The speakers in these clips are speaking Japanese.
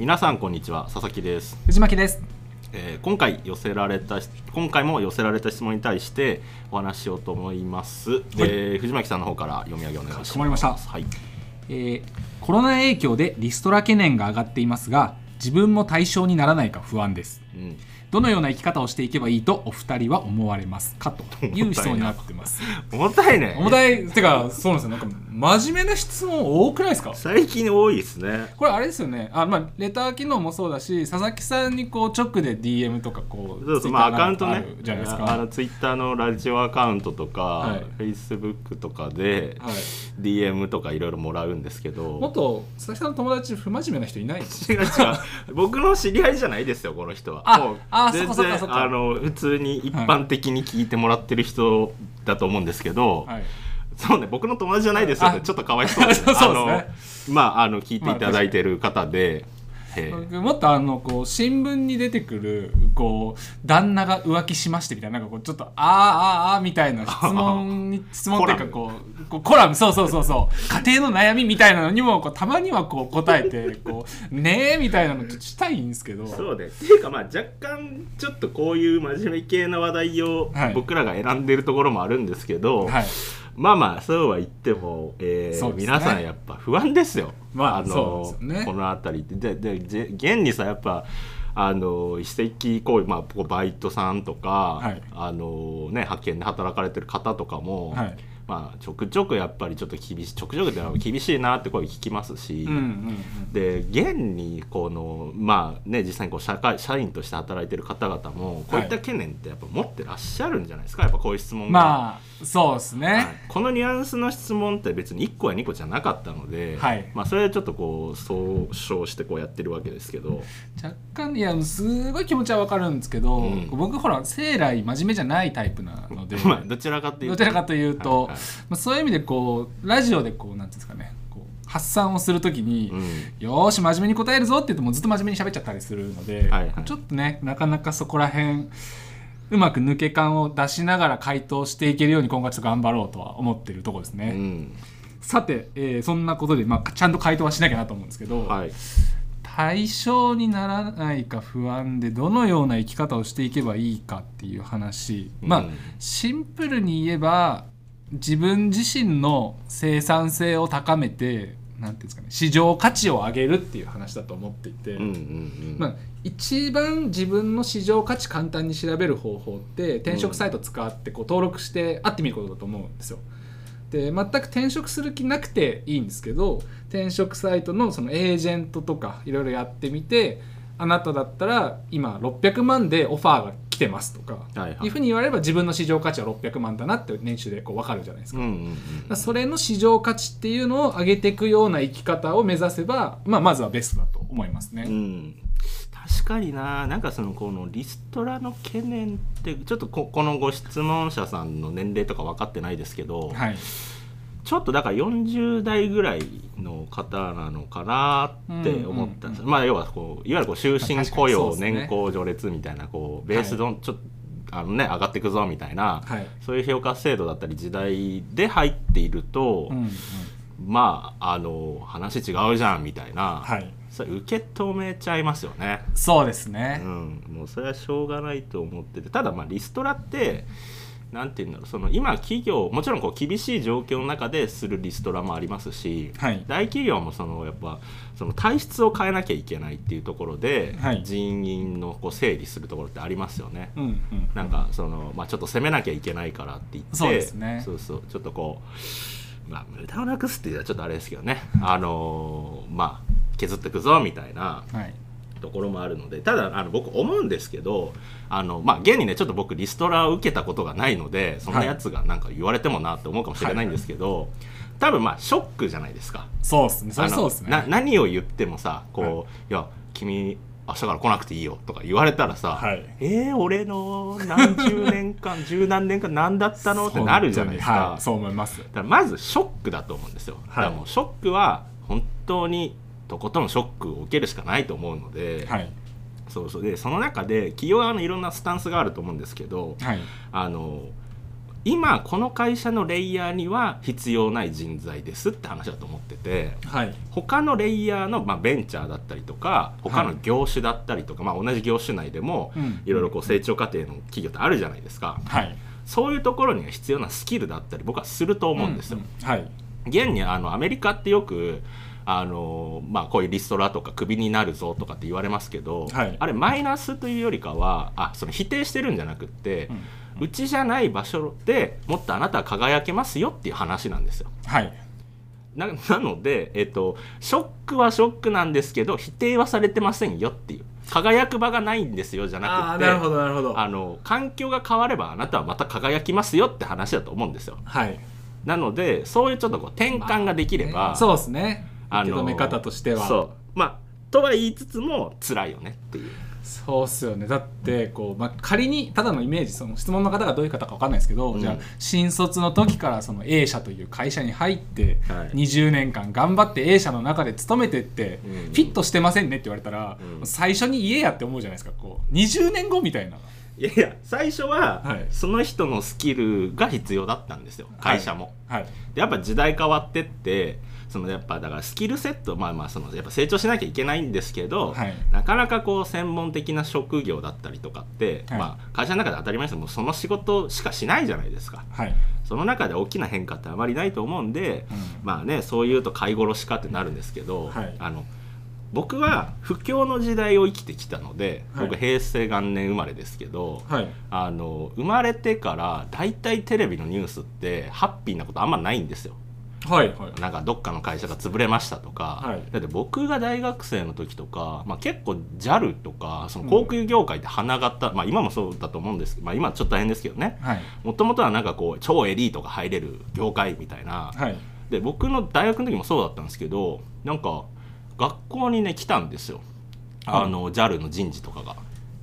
皆さんこんにちは佐々木です、藤巻です。えー今回寄せられた今回も寄せられた質問に対してお話ししようと思います、で藤巻さんの方から読み上げお願いします。かしこまりました。はい。えーコロナ影響でリストラ懸念が上がっていますが自分も対象にならないか不安です。うん、どのような生き方をしていけばいいとお二人は思われますか？という質問になってます。重たいね。重たい。てかそうなんですよ。なんか真面目な質問多くないですか？最近多いですね。これあれですよね。あ、まあ、レター機能もそうだし佐々木さんにこう直で DM とかこうそうそうまあアカウントあねるじゃないですあのかツイッターのラジオアカウントとか、はい。フェイスブックとかで、はい。DM とかいろいろもらうんですけど。もっと佐々木さんの友達不真面目な人いない？違う違う。僕の知り合いじゃないですよこの人は。ああ全然あの普通に一般的に聞いてもらってる人だと思うんですけど、はい。そうね僕の友達じゃないですよね。あちょっとかわいそう。ですねそうですね。あのまああの聞いていただいてる方で、えー。もっとあのこう新聞に出てくるこう旦那が浮気しましてみたいななんかこうちょっとあーあーあーみたいな質問に 質問っていうかこうこうコラム。そうそうそうそう。家庭の悩みみたいなのにもこうたまにはこう答えてこう ねえみたいなのちょっとしたいんですけど。そうねっていうかまあ若干ちょっとこういう真面目系な話題をはい。僕らが選んでるところもあるんですけど、はいまあまあそうは言っても、えーね。皆さんやっぱ不安ですよ。まあのそうですよね。この辺りででで現にさやっぱあの非正規行為、まあ、こうバイトさんとか、はい。あのね、派遣で働かれてる方とかも、はいまあ、ちょくちょくやっぱりちょっと厳しいちょくちょくで厳しいなって声聞きますし。うんうんうん。で現にこのまあね実際にこう社会社員として働いてる方々もこういった懸念ってやっぱ持ってらっしゃるんじゃないですか？やっぱこういう質問が、まあそうですはい。ねこのニュアンスの質問って別に1個や2個じゃなかったので、はい。まあ、それでちょっとこう総称してこうやってるわけですけど。若干いやすごい気持ちはわかるんですけど、うん。僕ほら生来真面目じゃないタイプなので。まあどちらかというと。どちらかというと、はい。はいまあ、そういう意味でこうラジオでこうなんていうんですかねこう発散をするときに、うん。よーし真面目に答えるぞって言ってもずっと真面目に喋っちゃったりするので、はいはい。ちょっとねなかなかそこら辺うまく抜け感を出しながら回答していけるように今後はちょっと頑張ろうとは思ってるところですね、うん。さて、えーそんなことで、まあ、ちゃんと回答はしなきゃなと思うんですけど、はい。対象にならないか不安でどのような生き方をしていけばいいかっていう話、まあうんシンプルに言えば自分自身の生産性を高めてなんていうんですかね市場価値を上げるっていう話だと思っていて、うんうんうんまあ、一番自分の市場価値簡単に調べる方法って転職サイト使ってこう登録して会ってみることだと思うんですよ。で全く転職する気なくていいんですけど転職サイトのそのエージェントとかいろいろやってみてあなただったら今600万でオファーが来てますとか、はいはい。いうふうに言われれば自分の市場価値は600万だなって年収でこう分かるじゃないですか。うんうんうんだからそれの市場価値っていうのを上げていくような生き方を目指せば、まあ、まずはベストだと思いますね。うん、確かにな。なんかそのこのリストラの懸念ってちょっとここのご質問者さんの年齢とか分かってないですけど、はい、ちょっとだから40代ぐらいの方なのかなって思ったんですよ、まあ要はこういわゆるこう終身雇用、年功序列みたいなこうベースどんちょっと、あのね上がっていくぞみたいな、はい。そういう評価制度だったり時代で入っていると、うんうん。まああの話違うじゃんみたいな、はい、それ受け止めちゃいますよね。そうですね。う。ん、もうそれはしょうがないと思ってて。ただまあリストラってなんて言うんだろうその今企業もちろんこう厳しい状況の中でするリストラもありますし、はい。大企業もそのやっぱその体質を変えなきゃいけないっていうところで、はい。人員のこう整理するところってありますよね。うんうん、なんかその、まあ、ちょっと攻めなきゃいけないからって言ってそうですね。そうそうちょっとこう、まあ、無駄をなくすっていうのはちょっとあれですけどね、あのーまあ削っていくぞみたいなはい、ところもあるのでただあの僕思うんですけどあの、まあ、現にねちょっと僕リストラを受けたことがないのでそんなやつがなんか言われてもなって思うかもしれないんですけど、多分まあショックじゃないですか。そうですね。そうですね。な何を言ってもさこう、はい。い、や君明日から来なくていいよとか言われたらさ、はい。えー、俺の何十年間 十何年間何だったの？ってなるじゃないですか、はい、そう思います。だからまずショックだと思うんですよ、だからもうショックは本当にとことんショックを受けるしかないと思うので、はい、そうそう。でその中で企業側のいろんなスタンスがあると思うんですけどはい、あの今この会社のレイヤーには必要ない人材ですって話だと思っててはい。他のレイヤーの、まあ、ベンチャーだったりとか他の業種だったりとか、まあ、同じ業種内でもうん。いろいろこう成長過程の企業ってあるじゃないですか。はい。そういうところには必要なスキルだったり僕はすると思うんですよ。ん。はい。現にあのアメリカってよくあのまあ、こういうリストラとかクビになるぞとかって言われますけど、はい。あれマイナスというよりかはあその否定してるんじゃなくって、うちじゃない場所でもっとあなたは輝けますよっていう話なんですよ。はい。ななので、えっと、ショックはショックなんですけど否定はされてませんよっていう。輝く場がないんですよじゃなくてああなるほどなるほど。あの環境が変わればあなたはまた輝きますよって話だと思うんですよ。はい。なのでそういうちょっとこう転換ができれば、そうですねあの受け止め方としては。そう。まあとは言いつつも辛いよねっていう。そうっすよね。だってこう、まあ、仮にただのイメージその質問の方がどういう方か分かんないですけど、うん。じゃあ新卒の時からその A 社という会社に入ってはい。20年間頑張って A 社の中で勤めてって、うん。フィットしてませんねって言われたら、うん。最初に言えやって思うじゃないですかこう。20年後みたいな。いやいや最初は、はい。その人のスキルが必要だったんですよ会社も、はい。でやっぱ時代変わってってそのやっぱだからスキルセットまあまあそのやっぱ成長しなきゃいけないんですけど、はい。なかなかこう専門的な職業だったりとかって、はい。まあ、会社の中で当たり前ですけどその仕事しかしないじゃないですか。はい、その中で大きな変化ってあまりないと思うんで、うん。まあねそういうと買い殺しかってなるんですけど、はい。あの僕は不況の時代を生きてきたので、はい。僕平成元年生まれですけど、はい。あの生まれてから大体テレビのニュースってハッピーなことあんまないんですよ。はいはい。なんかどっかの会社が潰れましたとか、はい。だって僕が大学生の時とか、まあ、結構 JAL とかその航空業界って花形、まあ、今もそうだと思うんですけど、まあ、今はちょっと大変ですけどね。はい。もともとはなんかこう超エリートが入れる業界みたいな、はい。で僕の大学の時もそうだったんですけどなんか学校にね来たんですよ。はい。あの JAL の人事とかが。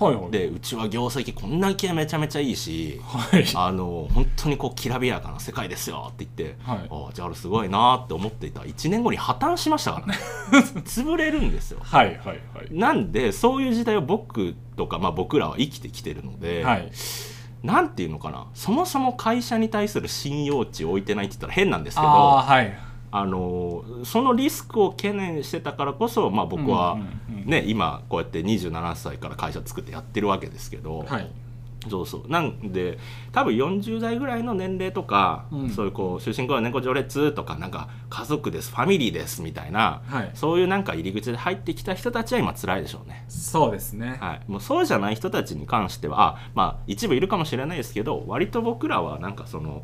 はいはい。でうちは業績こんだけめちゃめちゃいいしはい。あの本当にこうきらびやかな世界ですよって言って、はい。ああ JAL すごいなって思っていた。1年後に破綻しましたからね。潰れるんですよ。はいはいはい。なんでそういう時代を僕とか、まあ、僕らは生きてきてるので、はい。なんていうのかな。そもそも会社に対する信用値を置いてないって言ったら変なんですけどはいあのそのリスクを懸念してたからこそ、まあ、僕は、うんうんうん。ね今こうやって27歳から会社作ってやってるわけですけど、はい。そうそう。なんで多分40代ぐらいの年齢とか、うん。そういうこう終身雇用猫序列とかなんか家族ですファミリーですみたいな、はい。そういうなんか入り口で入ってきた人たちは今辛いでしょうね。そうですね。はい、もうそうじゃない人たちに関してはあまあ一部いるかもしれないですけど割と僕らはなんかその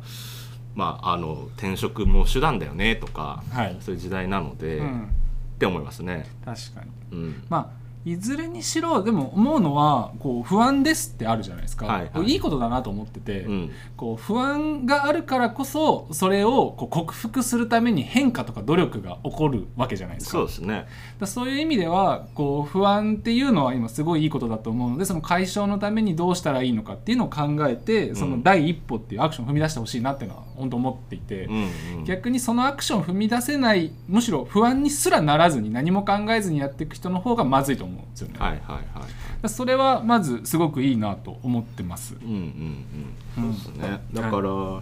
まああの転職も手段だよねとかはい。そういう時代なので、っうん。て思いますね。確かに。うん。まあいずれにしろでも思うのはこう不安ですってあるじゃないですか、はいはい。いいことだなと思ってて、うん。こう不安があるからこそそれをこう克服するために変化とか努力が起こるわけじゃないですか。そうですね。だそういう意味ではこう不安っていうのは今すごいいいことだと思うのでその解消のためにどうしたらいいのかっていうのを考えてその第一歩っていうアクションを踏み出してほしいなっていうのは本当思っていて、うんうん、逆にそのアクションを踏み出せないむしろ不安にすらならずに何も考えずにやっていく人の方がまずいと思うんですよね。はいはいはいはそれはまずすごくいいなと思ってます。うんうんうん、そうですね、うんだから、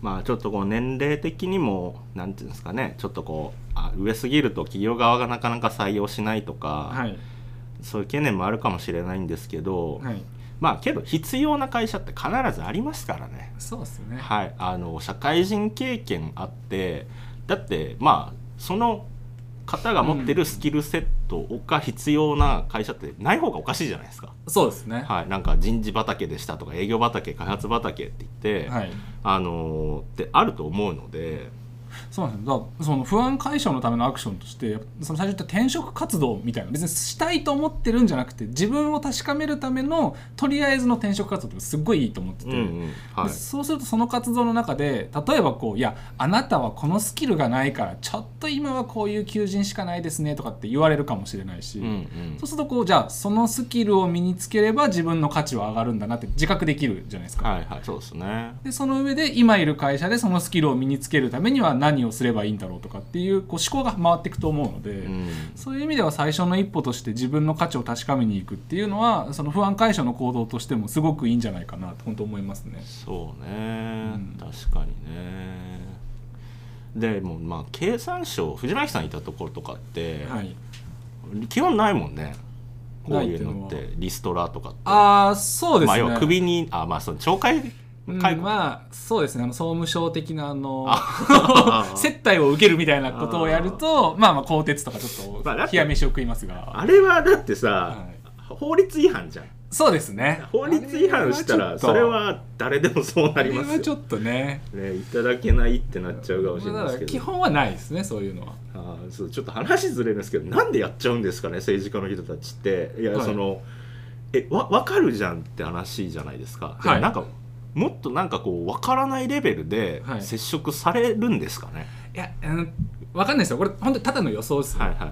まあちょっとこう年齢的にもなんていうんですかね。ちょっとこうあ上すぎると企業側がなかなか採用しないとか、はい。そういう懸念もあるかもしれないんですけど、はい、まあけど必要な会社って必ずありますからね。そうですね。はい、あの社会人経験あってだってまあその方が持ってるスキルセットが必要な会社ってない方がおかしいじゃないですか。そうですね。はい、なんか人事畑でしたとか営業畑開発畑って言って、はい。あのーってあると思うので、そうなんですよ。だその不安解消のためのアクションとしてその最初言った転職活動みたいな別にしたいと思ってるんじゃなくて自分を確かめるためのとりあえずの転職活動ってすっごいいいと思ってて、うんうん。はい。でそうするとその活動の中で例えばこう「いやあなたはこのスキルがないからちょっと今はこういう求人しかないですね」とかって言われるかもしれないし、うんうん。そうするとこうじゃあそのスキルを身につければ自分の価値は上がるんだなって自覚できるじゃないですか。はいはいそうですね。でその上で今いる会社でそのスキルを身につけるためには何をすればいいんだろうとかっていうこう思考が回っていくと思うので、うん。そういう意味では最初の一歩として自分の価値を確かめにいくっていうのはその不安解消の行動としてもすごくいいんじゃないかなと本当思いますね。そうね、うん確かにね。でもまあ経産省藤巻さんいたところとかって、はい、基本ないもんね。こういうのってリストラとかって。ああそうですね。まあ要は首にあまあその懲戒うん解雇、まあそうですね。あの総務省的なあのあ。接待を受けるみたいなことをやるとまあまあ更迭とかちょっと冷や飯を食いますが、あれはだってさ、はい。法律違反じゃん。そうですね。法律違反したらそれは誰でもそうなりますよ、ちょっとね。ね、いただけないってなっちゃうかもしれないですけど、基本はないですねそういうのは。あーそうちょっと話ずれるんですけどなんでやっちゃうんですかね政治家の人たちって。いや、はい。そのえわ分かるじゃんって話じゃないですか、はい。なんかもっとなんかこう分からないレベルではい。接触されるんですかね、いや、うん、分かんないですよ。これ本当にただの予想ですよ、はい、はいはい。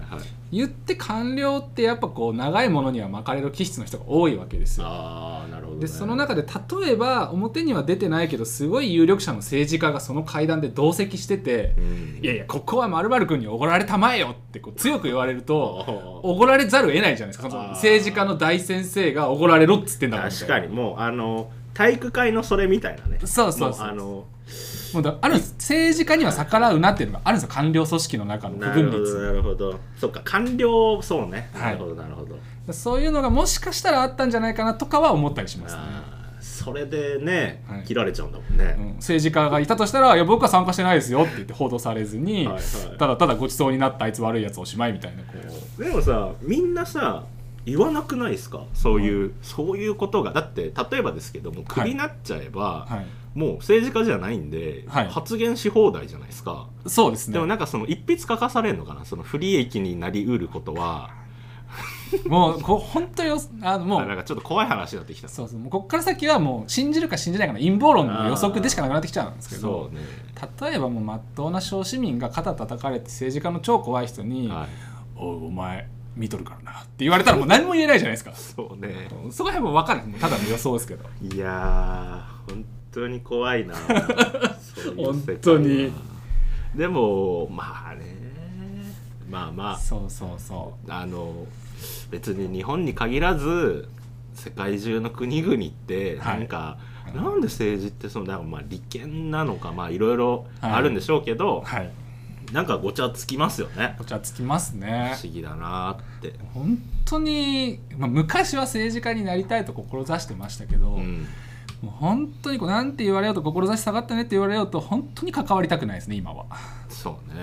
言って官僚ってやっぱこう長いものには巻かれる気質の人が多いわけですよ。ああなるほど、ね、でその中で例えば表には出てないけどすごい有力者の政治家がその会談で同席しててうん。いやいやここは〇〇君におごられたまえよってこう強く言われると おごられざるを得ないじゃないですか。そのあー政治家の大先生がおごられろっつってんだから確かに。もうあの体育会のそれみたいなね。そうそうそう。もあのもうだある政治家には逆らうなっていうのがあるんですよ官僚組織の中のなるほど区分率。なるほど。そっか官僚そうね。はい。なるほどなるほど、そういうのがもしかしたらあったんじゃないかなとかは思ったりしますね、それでね、はい。切られちゃうんだもんね、うん。政治家がいたとしたら「いや僕は参加してないですよ」って言って報道されずに、はいはい。ただただごちそうになったあいつ悪いやつおしまいみたいなこう。でもさみんなさ言わなくないですか？そういう、そういうことが。だって例えばですけどもクビになっちゃえば、はい、もう政治家じゃないんで、はい。発言し放題じゃないですか、そうですね。でもなんかその一筆書かされるのかな？その不利益になりうることは。もうこう本当よあのもうあなんかちょっと怖い話になってきた。そうそう。もうここから先はもう信じるか信じないかの陰謀論の予測でしかなくなってきちゃうんですけどそうね。例えばもうまっとうな小市民が肩叩かれて政治家の超怖い人にはい「おいお前見とるからな」って言われたらもう何も言えないじゃないですか。そうね。そこはもう分かん。ないもうただの予想ですけど。いやー本当に怖いな。本当に。でもまあね。まあまあ。そうそうそあの別に日本に限らず世界中の国々ってはい。なんか、うん。なんで政治ってそのだからまあ利権なのかまあいろいろあるんでしょうけど、うはいなんかごちゃつきますよね。こちらつきますね。不思議だなって、本当に、まあ、昔は政治家になりたいと志してましたけど、うん、もう本当にこうなんて言われようと志下がったねって言われようと本当に関わりたくないですね今は、そうね、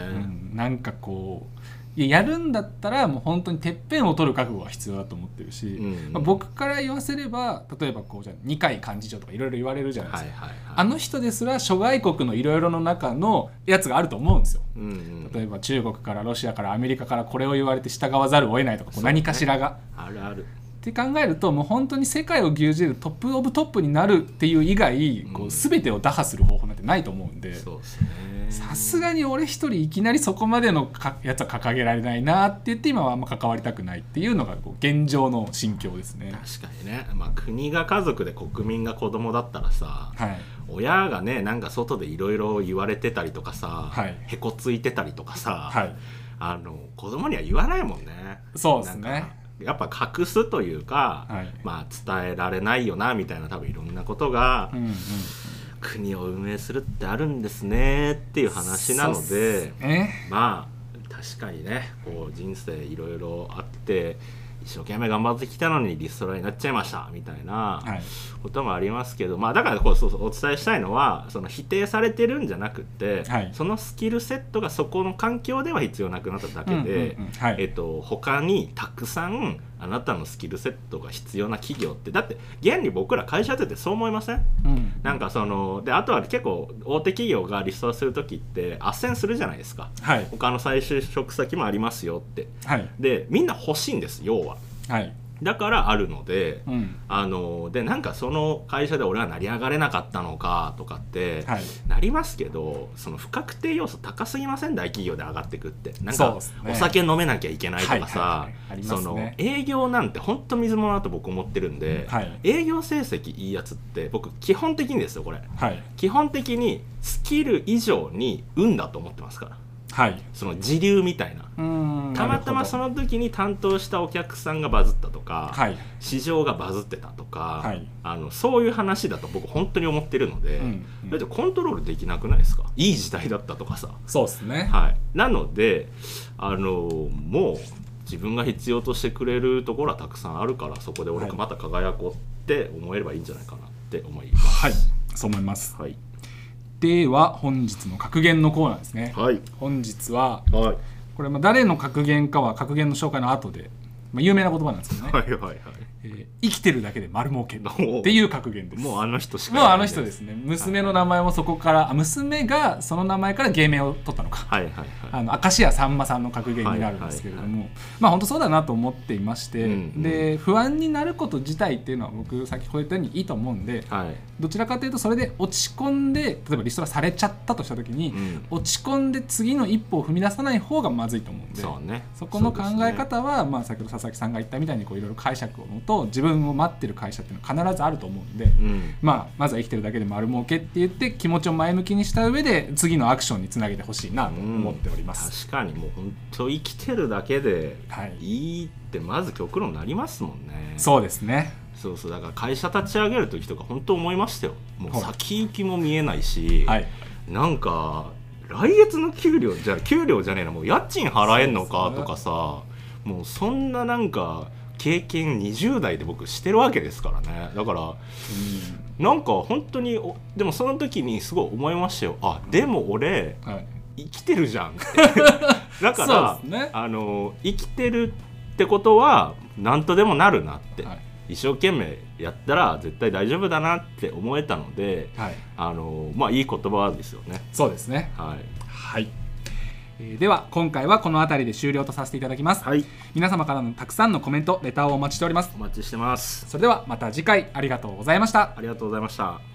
うん、なんかこういややるんだったらもう本当にてっぺんを取る覚悟が必要だと思ってるし、うん。まあ、僕から言わせれば例えばこうじゃあ二階幹事長とかいろいろ言われるじゃないですか、はいはいはい。あの人ですら諸外国のいろいろの中のやつがあると思うんですよ。うんうん。例えば中国からロシアからアメリカからこれを言われて従わざるを得ないとか何かしらが。あるある。って考えるともう本当に世界を牛耳るトップオブトップになるっていう以外こうん。う全てを打破する方法なんてないと思うんで。そうですねさすがに俺一人いきなりそこまでのかやつは掲げられないなって言って今はあんま関わりたくないっていうのがこう現状の心境ですね。確かにね、まあ、国が家族で国民が子供だったらさはい、親がねなんか外でいろいろ言われてたりとかさ、はい。へこついてたりとかさ、はい、あの子供には言わないもんね。そうですね。やっぱ隠すというか、はい。まあ、伝えられないよなみたいな多分いろんなことが、うんうん、国を運営するってあるんですねっていう話なのでまあ確かにねこう人生いろいろあって一生懸命頑張ってきたのにリストラになっちゃいましたみたいなはい。こともありますけど、まあ、だからこうそうそうお伝えしたいのはその否定されてるんじゃなくって、はい。そのスキルセットがそこの環境では必要なくなっただけで、うんうんうん。はい。えっと、他にたくさんあなたのスキルセットが必要な企業ってだって現に僕ら会社やっててそう思いません？うん。なんかそのであとは結構大手企業がリストラする時って斡旋するじゃないですか。はい。他の再就職先もありますよって。はい。でみんな欲しいんです要は。はいだからあるので、うん。あのでなんかその会社で俺は成り上がれなかったのかとかって、はい。なりますけどその不確定要素高すぎません？大企業で上がってくって。なんかお酒飲めなきゃいけないとかさ営業なんて本当水物だと僕思ってるんで、はい。営業成績いいやつって僕基本的にですよこれ。はい。基本的にスキル以上に運だと思ってますからはい。その時流みたいな。たまたまそのの時に担当したお客さんがバズったとか、はい。市場がバズってたとか、はい。あのそういう話だと僕本当に思ってるので、うんうん。だってコントロールできなくないですか？いい時代だったとかさ、そうですね。はい、なのであのもう自分が必要としてくれるところはたくさんあるからそこで俺はい。また輝こうって思えればいいんじゃないかなって思います。はい。そう思います。はい、では本日の格言のコーナーですね。はい。本日ははい。これまあ誰の格言かは格言の紹介の後で、まあ、有名な言葉なんですけどね、はいはいはいえー生きてるだけで丸儲けっていう格言です。もうあの人しかもうあの人ですね。娘の名前もそこからあ娘がその名前から芸名を取ったのか。はいはいはい。あの明石家さんまさんの格言になるんですけれども、まあ本当そうだなと思っていまして、うんうん。で不安になること自体っていうのは僕先ほど言ったようにいいと思うんではい。どちらかというとそれで落ち込んで例えばリストラされちゃったとした時に、うん。落ち込んで次の一歩を踏み出さない方がまずいと思うんでそうね。そこの考え方は、まあ、先ほど佐々木さんが言ったみたいにこういろいろ解釈をのと自分を待ってる会社っていうのは必ずあると思うんで、うん。まあ、まずは生きてるだけで丸儲けって言って気持ちを前向きにした上で次のアクションにつなげてほしいなと思っております。確かにもう本当生きてるだけではい。いいってまず極論になりますもんね。そうですね。そうそうだから会社立ち上げる時とか本当思いましたよ。もう。はい先行きも見えないし、はい。なんか来月の給料じゃ給料じゃねえなもう家賃払えんのかとかさ、もうそんななんか経験20代で僕してるわけですからね。だからなんか本当におでもその時にすごい思いましたよ。あでも俺はい。生きてるじゃんって。だからね。あの生きてるってことは何とでもなるなって、はい。一生懸命やったら絶対大丈夫だなって思えたのではい、あのまあいい言葉ですよね。そうですね。はい。はいえーでは今回はこの辺りで終了とさせていただきます、はい。皆様からのたくさんのコメントレターをお待ちしております。お待ちしてます。それではまた次回ありがとうございました。ありがとうございました